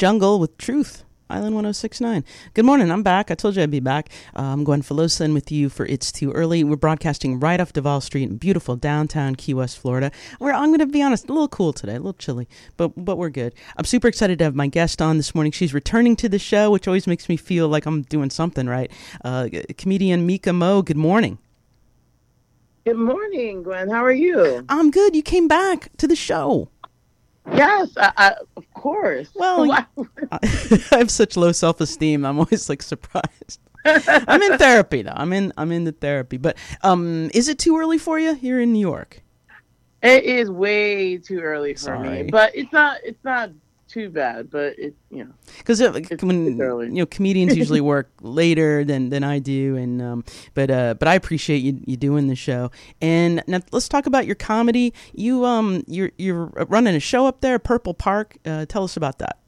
Jungle with Truth. Island 1069. Good morning. I'm back. I told you I'd be back. Uh, I'm Gwen Filosa in with you for It's Too Early. We're broadcasting right off Duval Street in beautiful downtown Key West, Florida. Where I'm going to be honest, a little cool today, a little chilly, but but we're good. I'm super excited to have my guest on this morning. She's returning to the show, which always makes me feel like I'm doing something right. Uh, comedian Meka Mo. Good morning. Good morning, Gwen. How are you? I'm good. You came back to the show. Yes, I, I, of course. Well, I have such low self esteem. I'm always like surprised. I'm in therapy though. I'm in I'm in the therapy. But um, is it too early for you here in New York? It is way too early for Sorry. me, but it's not. It's not too bad, but it you know because when you know comedians usually work later than than I do, and um, but uh, but I appreciate you you doing the show. And now let's talk about your comedy. You um you're you're running a show up there, Purple Park. Uh, tell us about that.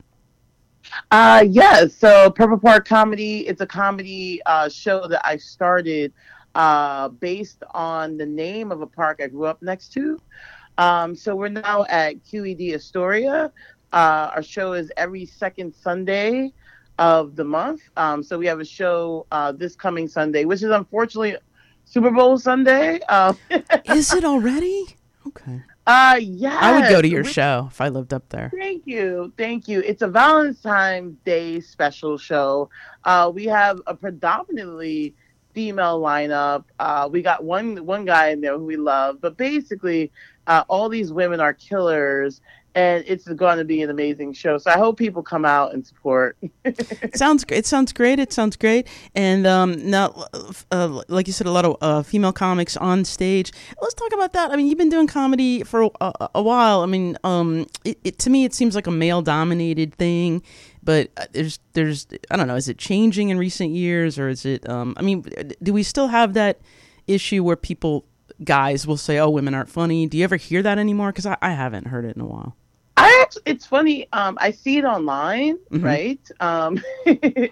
Uh yes, so Purple Park Comedy. It's a comedy uh, show that I started uh, based on the name of a park I grew up next to. Um, so we're now at QED Astoria. Uh, our show is every second Sunday of the month. Um, so we have a show uh, this coming Sunday, which is unfortunately Super Bowl Sunday. Uh, is it already? Okay. Uh, yeah. I would go to your we, show if I lived up there. Thank you, thank you. It's a Valentine's Day special show. Uh, we have a predominantly female lineup. Uh, we got one one guy in there who we love, but basically, uh, all these women are killers, and it's going to be an amazing show. So I hope people come out and support. sounds it sounds great. It sounds great. And um, now, uh, like you said, a lot of uh, female comics on stage. Let's talk about that. I mean, you've been doing comedy for a, a while. I mean, um, it, it, to me, it seems like a male dominated thing. But uh, there's there's I don't know. Is it changing in recent years, or is it? Um, I mean, do we still have that issue where people guys will say, "Oh, women aren't funny." Do you ever hear that anymore? Because I, I haven't heard it in a while. Actually, it's funny. Um, I see it online, mm-hmm. right? Um,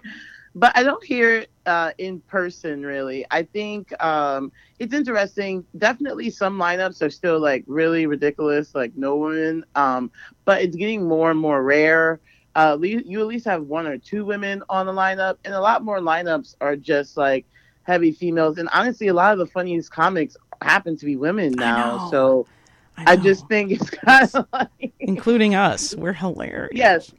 but I don't hear it uh, in person really. I think um, it's interesting. Definitely, some lineups are still like really ridiculous, like no women. Um, but it's getting more and more rare. Uh, you at least have one or two women on the lineup, and a lot more lineups are just like heavy females. And honestly, a lot of the funniest comics happen to be women now. So I, I, just think it's kind of like including us. We're hilarious. Yes.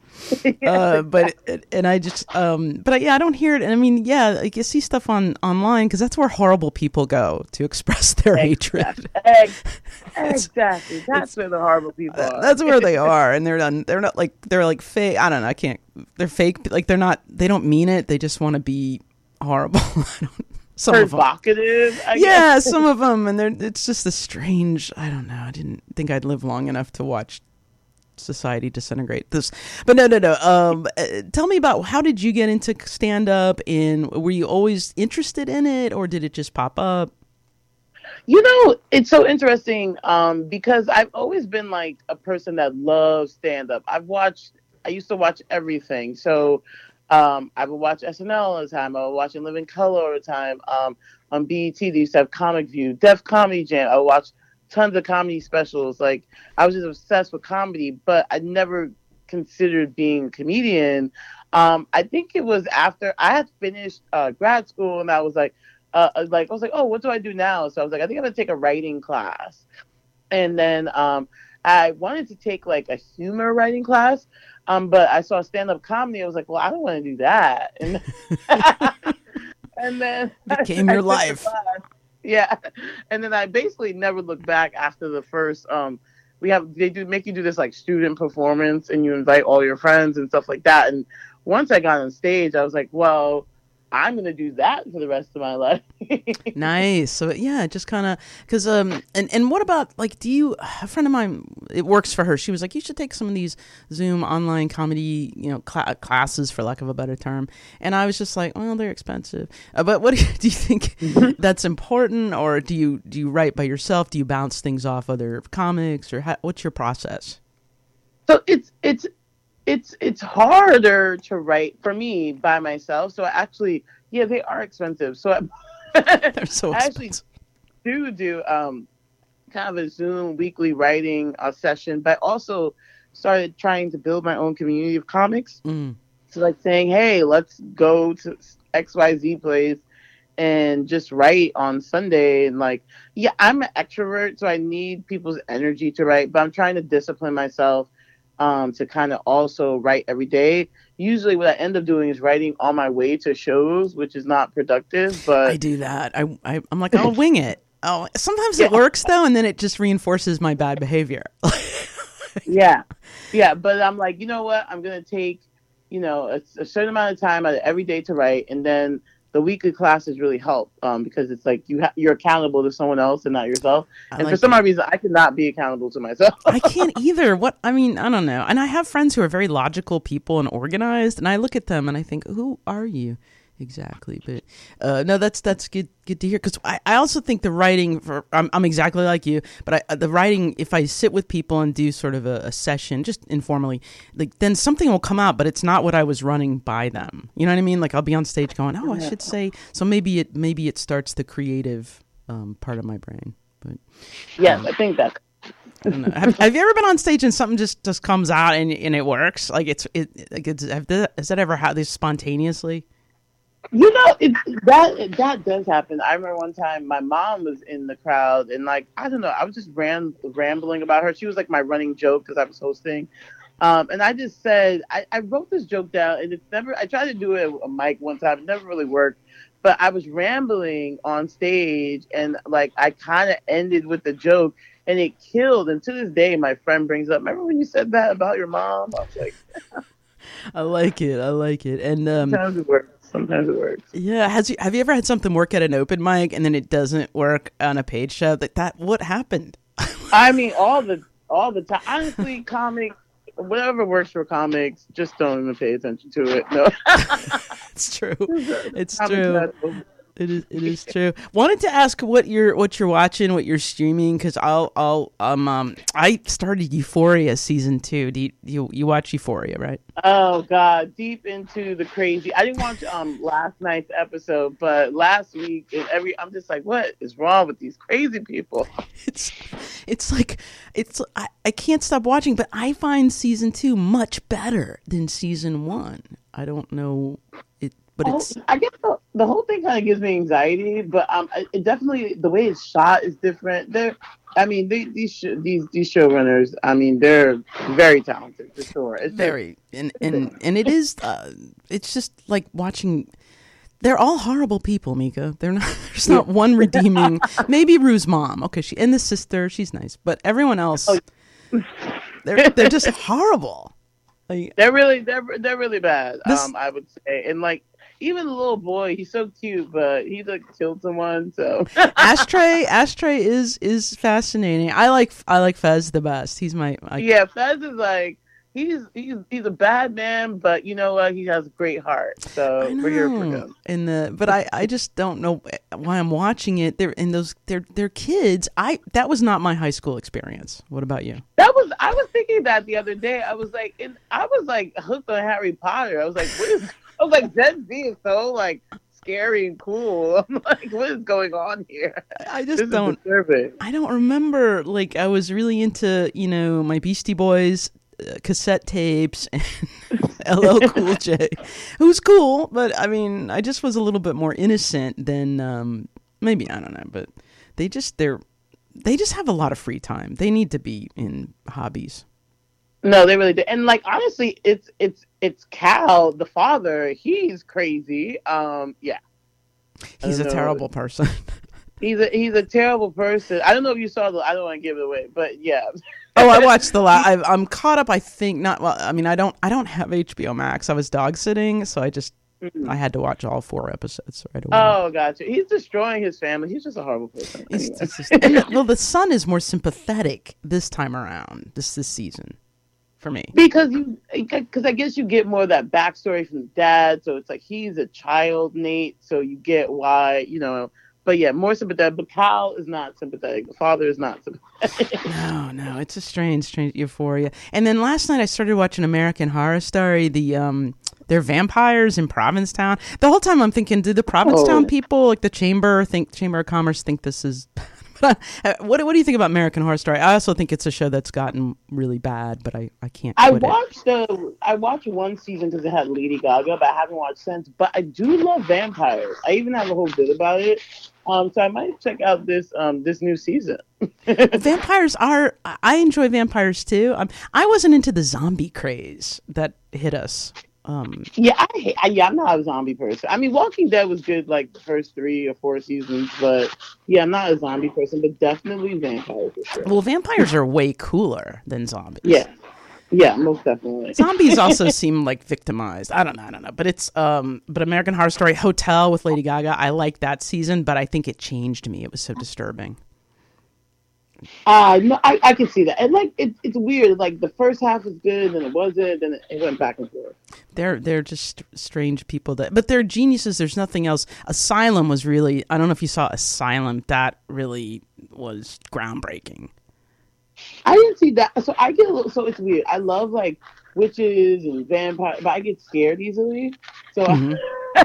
uh, but and I just um, but I, yeah, I don't hear it. And I mean, yeah, like you see stuff on online because that's where horrible people go to express their exactly. hatred. exactly. That's where the horrible people uh, are. That's where they are, and they're done. They're not like they're like fake. I don't know. I can't. They're fake. Like they're not. They don't mean it. They just want to be horrible. I don't some provocative. yeah, some of them, and they're it's just a strange. I don't know. I didn't think I'd live long enough to watch society disintegrate. This, but no, no, no. Um, uh, tell me about how did you get into stand up? And were you always interested in it, or did it just pop up? You know, it's so interesting um, because I've always been like a person that loves stand up. I've watched. I used to watch everything. So um, I would watch SNL all the time. I would watch In Living Color all the time. Um, on BET, they used to have Comic View, Def Comedy Jam. I would watch tons of comedy specials. Like I was just obsessed with comedy, but I never considered being a comedian. Um, I think it was after I had finished uh, grad school, and I was like, uh, uh, like I was like, oh, what do I do now? So I was like, I think I'm gonna take a writing class, and then um, I wanted to take like a humor writing class, um, but I saw stand up comedy. I was like, well, I don't want to do that. And, and then became your life. Yeah. And then I basically never looked back after the first. Um, we have they do make you do this like student performance, and you invite all your friends and stuff like that. And once I got on stage, I was like, well, I'm gonna do that for the rest of my life. nice. So yeah, just kind of because um and and what about like do you a friend of mine it works for her. She was like you should take some of these Zoom online comedy you know cl- classes for lack of a better term. And I was just like, well, they're expensive. Uh, but what do you, do you think that's important, or do you do you write by yourself? Do you bounce things off other comics, or how, what's your process? So it's it's it's it's harder to write for me by myself. So I actually, yeah, they are expensive. So I, they're so I actually do do um kind of a Zoom weekly writing uh, session, but also started trying to build my own community of comics. Mm. So like saying, hey, let's go to X Y Z place and just write on Sunday and like yeah, I'm an extrovert, so I need people's energy to write, but I'm trying to discipline myself um, to kind of also write every day. Usually, what I end up doing is writing on my way to shows, which is not productive. But I do that. I, I I'm like I'll wing it. Oh, sometimes it works though, and then it just reinforces my bad behavior. yeah, yeah. But I'm like, you know what? I'm gonna take, you know, a, a certain amount of time out of every day to write, and then the weekly classes really help um, because it's like you ha- you're accountable to someone else and not yourself. I and like for some odd reason, I cannot be accountable to myself. I can't either. What I mean, I don't know. And I have friends who are very logical people and organized, and I look at them and I think, who are you exactly? But uh, no, that's that's good good to hear because I, I also think the writing for I'm, I'm exactly like you, but I, the writing if I sit with people and do sort of a, a session just informally, like then something will come out, but it's not what I was running by them. You know what I mean? Like I'll be on stage going, oh, I should say. So maybe it maybe it starts the creative um, part of my brain, but. yes, I think that. I don't know. have, have you ever been on stage and something just, just comes out and and it works? Like it's it like it's have has that ever happened spontaneously? You know, it, that that does happen. I remember one time my mom was in the crowd, and like I don't know, I was just ram, rambling about her. She was like my running joke because I was hosting, um, and I just said I, I wrote this joke down, and it's never. I tried to do it with a mic one time, it never really worked. But I was rambling on stage, and like I kind of ended with the joke, and it killed. And to this day, my friend brings up, "Remember when you said that about your mom?" I was like, I like it. I like it. And um, "Sometimes it works. Sometimes it works." yeah, has you have you ever had something work at an open mic and then it doesn't work on a paid show? Like that, what happened? I mean, all the all the time. Honestly, comics, whatever works for comics, just don't even pay attention to it. No, It's true. It's Comics true. It is. It is true. Wanted to ask what you're what you're watching, what you're streaming, because I'll I'll um um I started Euphoria season two. Do you you, you watch Euphoria, right? Oh God, deep into the crazy. I didn't watch um last night's episode, but last week and every I'm just like, what is wrong with these crazy people? it's it's like it's I, I can't stop watching but i find season two much better than season one i don't know but Oh, it's I guess the, the whole thing kind of gives me anxiety, but um, it it definitely the way it's shot is different. They're, I mean, they, these sh- these these showrunners, I mean, they're very talented for sure. It's very and and and it is uh it's just like watching they're all horrible people Meka they're not there's not one redeeming maybe rue's mom okay she and the sister she's nice but everyone else they're they're just horrible like They're really they're they're really bad. This- um, I would say, and like even the little boy, he's so cute, but he like killed someone. So ashtray ashtray is is fascinating i like i like fez the best he's my I, yeah, Fez is like he's he's he's a bad man, but you know what? He has a great heart. So we're here for him. And the but I, I just don't know why I'm watching it. They're in those they're they're kids. I that was not my high school experience. What about you? That was I was thinking that the other day. I was like, and I was like hooked on Harry Potter. I was like, what is? I was like, Gen Z is so like scary and cool. I'm like, what is going on here? I just is don't. I don't remember like I was really into, you know, my Beastie Boys uh, cassette tapes and LL Cool J. Who's cool, but I mean, I just was a little bit more innocent than um maybe I don't know, but they just they're they just have a lot of free time. They need to be in hobbies. No, they really did. And like honestly, it's it's it's Cal, the father. He's crazy. Um, yeah, He's a know. terrible person. he's a he's a terrible person. I don't know if you saw the. I don't want to give it away, but yeah. oh, I watched the last. I'm caught up. I think not. Well, I mean, I don't. I don't have HBO Max. I was dog sitting, so I just Mhm. I had to watch all four episodes right away. Oh, gotcha. He's destroying his family. He's just a horrible person. Anyway. just- well, the son is more sympathetic this time around. This this season, for me. because you because I guess you get more of that backstory from the dad. So it's like he's a child, Nate. So you get why you know. But yeah, more sympathetic. But Cal is not sympathetic. The father is not sympathetic. No, no, it's a strange, strange euphoria. And then last night I started watching American Horror Story. The um, they're vampires in Provincetown. The whole time I'm thinking, did the Provincetown Oh. people, like the chamber, think Chamber of Commerce, think this is? what what do you think about American Horror Story? I also think it's a show that's gotten really bad, but I I can't. I quit it. watched the I watched one season because it had Lady Gaga, but I haven't watched since. But I do love vampires. I even have a whole bit about it. Um, so I might check out this um this new season. vampires are I enjoy vampires too. Um, I wasn't into the zombie craze that hit us. Um, Yeah, I, hate- I yeah, I'm not a zombie person. I mean, Walking Dead was good like the first three or four seasons, but yeah, I'm not a zombie person, but definitely vampires sure. well, vampires are way cooler than zombies. Yeah, yeah, most definitely. Zombies also seem like victimized. I don't know, I don't know. But it's um but American Horror Story Hotel with Lady Gaga, I like that season, but I think it changed me. It was so disturbing. Uh no, I, I can see that. And like it, it's weird. Like the first half was good, and it wasn't, then it, went back and forth. They're they're just strange people that but they're geniuses. There's nothing else. Asylum was really I don't know if you saw Asylum, that really was groundbreaking. I didn't see that. So I get a little. So it's weird. I love like witches and vampires, but I get scared easily. So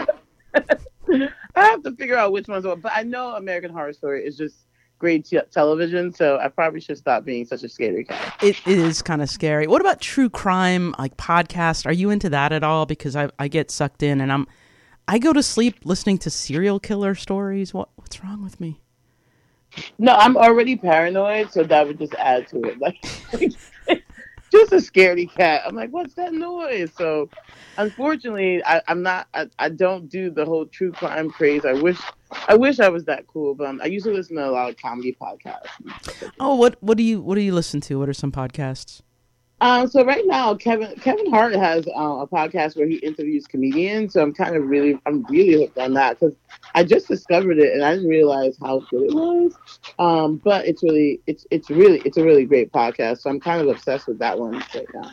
Mhm. I have to figure out which ones. Are, but I know American Horror Story is just great te- television, so I probably should stop being such a scary cat. It, is kind of scary. What about true crime, like podcast? Are you into that at all? Because I I get sucked in, and I'm I go to sleep listening to serial killer stories. What what's wrong with me? No, I'm already paranoid, so that would just add to it. Like, just a scaredy cat. I'm like, what's that noise? So, unfortunately, I, I'm not. I, I don't do the whole true crime craze. I wish. I wish I was that cool, but um, I used to listen to a lot of comedy podcasts. Oh, what what do you what do you listen to? What are some podcasts? Um, so right now, Kevin Kevin Hart has uh, a podcast where he interviews comedians. So I'm kind of really, I'm really hooked on that because I just discovered it and I didn't realize how good it was. Um, but it's really, it's it's really, it's a really great podcast. So I'm kind of obsessed with that one right now.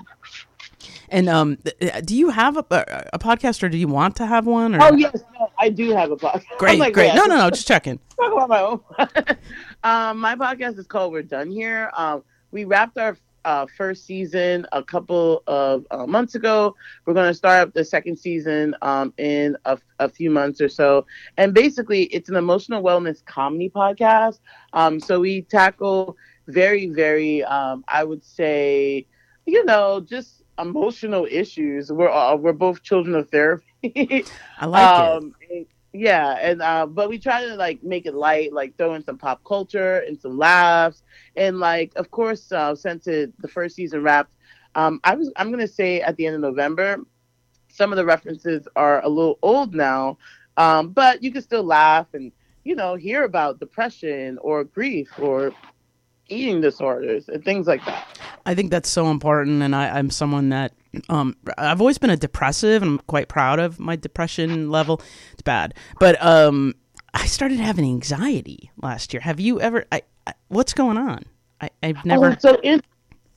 And um, th- do you have a, a podcast, or do you want to have one? Or? Oh yes, no, I do have a podcast. Great, like, great. wait, No, no, no, just checking. talk about my own. um, my podcast is called We're Done Here. Um, we wrapped our uh, first season a couple of uh, months ago. We're going to start up the second season um, in a, a few months or so. And basically, it's an emotional wellness comedy podcast. Um, so we tackle very, very, um, I would say, you know, just emotional issues. We're uh, we're both children of therapy. I like it. um, and- yeah, and uh, but we try to like make it light, like throw in some pop culture and some laughs, and like of course, uh, since it, the first season wrapped, um, I was I'm gonna say at the end of November, some of the references are a little old now, um, but you can still laugh and you know hear about depression or grief or eating disorders and things like that. I think that's so important, and I, I'm someone that um, I've always been a depressive, and I'm quite proud of my depression level. It's bad, but um, I started having anxiety last year. Have you ever? I, I, what's going on? I, I've never. Oh, so it,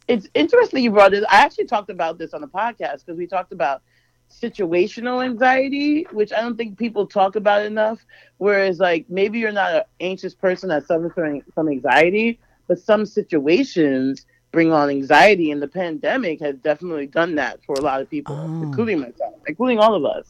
it's interesting you brought this. I actually talked about this on the podcast because we talked about situational anxiety, which I don't think people talk about enough. Whereas, like, maybe you're not an anxious person that suffers from, from anxiety, but some situations bring on anxiety, and the pandemic has definitely done that for a lot of people, Oh. including myself, including all of us.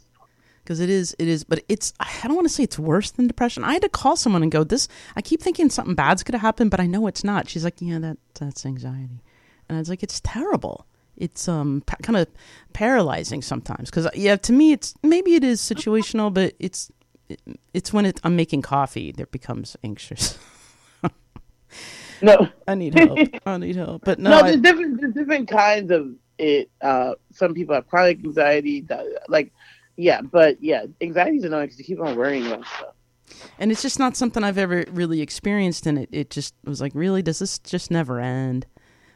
because it is it is but it's i don't want to say it's worse than depression. I had to call someone and go this i keep thinking something bad's going to happen but i know it's not. She's like yeah that that's anxiety. And i was like it's terrible. It's um pa- kind of paralyzing sometimes. Because yeah to me it's maybe it is situational but it's it, it's when it, i'm making coffee that becomes anxious No, i need help i need help but no, no, I- there's different there's different kinds of it. Uh, some people have chronic anxiety, like, yeah, but yeah, anxiety is annoying because you keep on worrying about stuff. and it's just not something I've ever really experienced, and it, it just was like, really, does this just never end?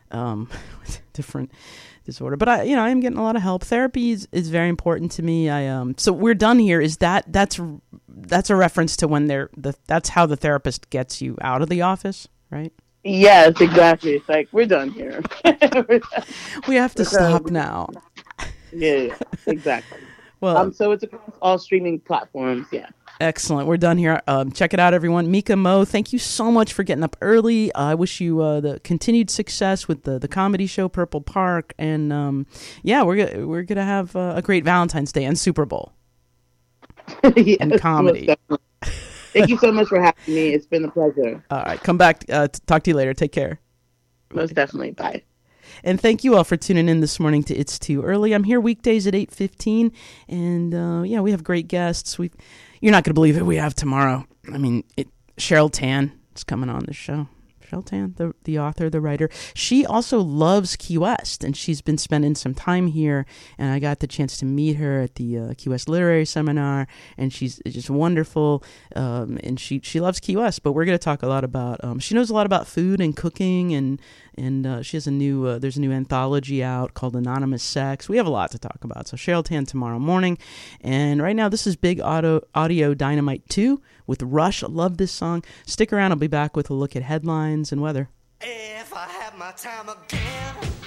Um, different disorder, but I, you know, I am getting a lot of help. Therapy is, is very important to me. I um, so we're done here. Is that that's that's a reference to when they're the that's how the therapist gets you out of the office, right? Yes, exactly. It's like we're done here. We're done. We have to stop now. yeah, yeah, exactly. Well, Um, so it's across all streaming platforms. Yeah. Excellent. We're done here. Um, check it out, everyone. Meka Mo, thank you so much for getting up early. I wish you uh, the continued success with the, the comedy show Purple Park, and um, yeah, we're go- we're gonna have uh, a great Valentine's Day and Super Bowl. Yes, And comedy. Thank you so much for having me. It's been a pleasure. All right, come back. Uh, talk to you later. Take care. Most definitely. Bye. And thank you all for tuning in this morning to It's Too Early. I'm here weekdays at 8:15 and uh, yeah, we have great guests. We You're not going to believe it we have tomorrow. I mean, it, Cheryl Tan is coming on the show. Cheryl Tan, the, the author, the writer. She also loves Key West, and she's been spending some time here. And I got the chance to meet her at the uh, Key West Literary Seminar, and she's just wonderful. Um, and she she loves Key West. But we're going to talk a lot about. Um, she knows a lot about food and cooking, and and uh, she has a new uh, there's a new anthology out called Anonymous Sex. We have a lot to talk about. So Cheryl Tan tomorrow morning, and right now this is Big Auto Audio Dynamite two with Rush. I love this song. Stick around. I'll be back with a look at headlines and weather. If I my time again,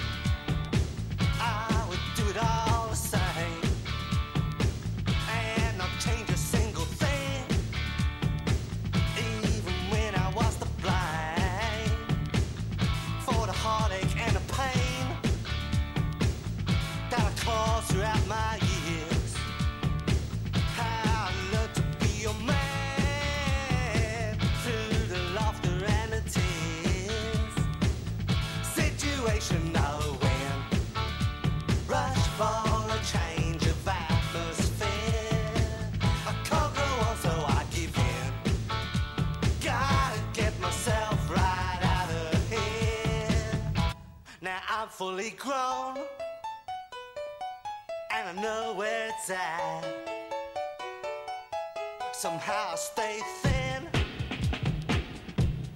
I'm fully grown, and I know where it's at. Somehow I stay thin,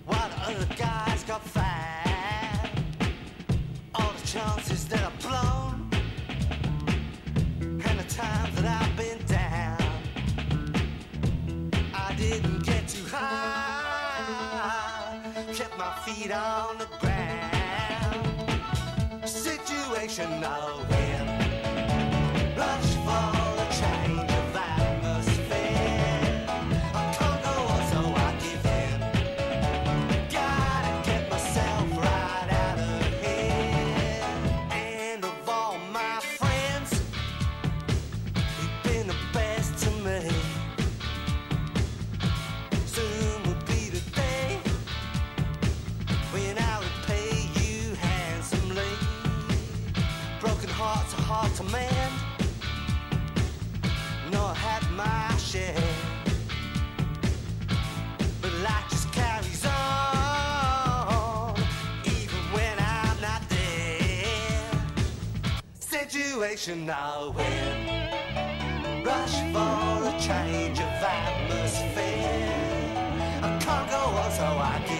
while the other guys got fat. All the chances that I've blown, and the times that I've been down. I didn't get too high, kept my feet on the ground. Situation no win. Situation I win. Rush for a change of atmosphere. I can't go on, so I give.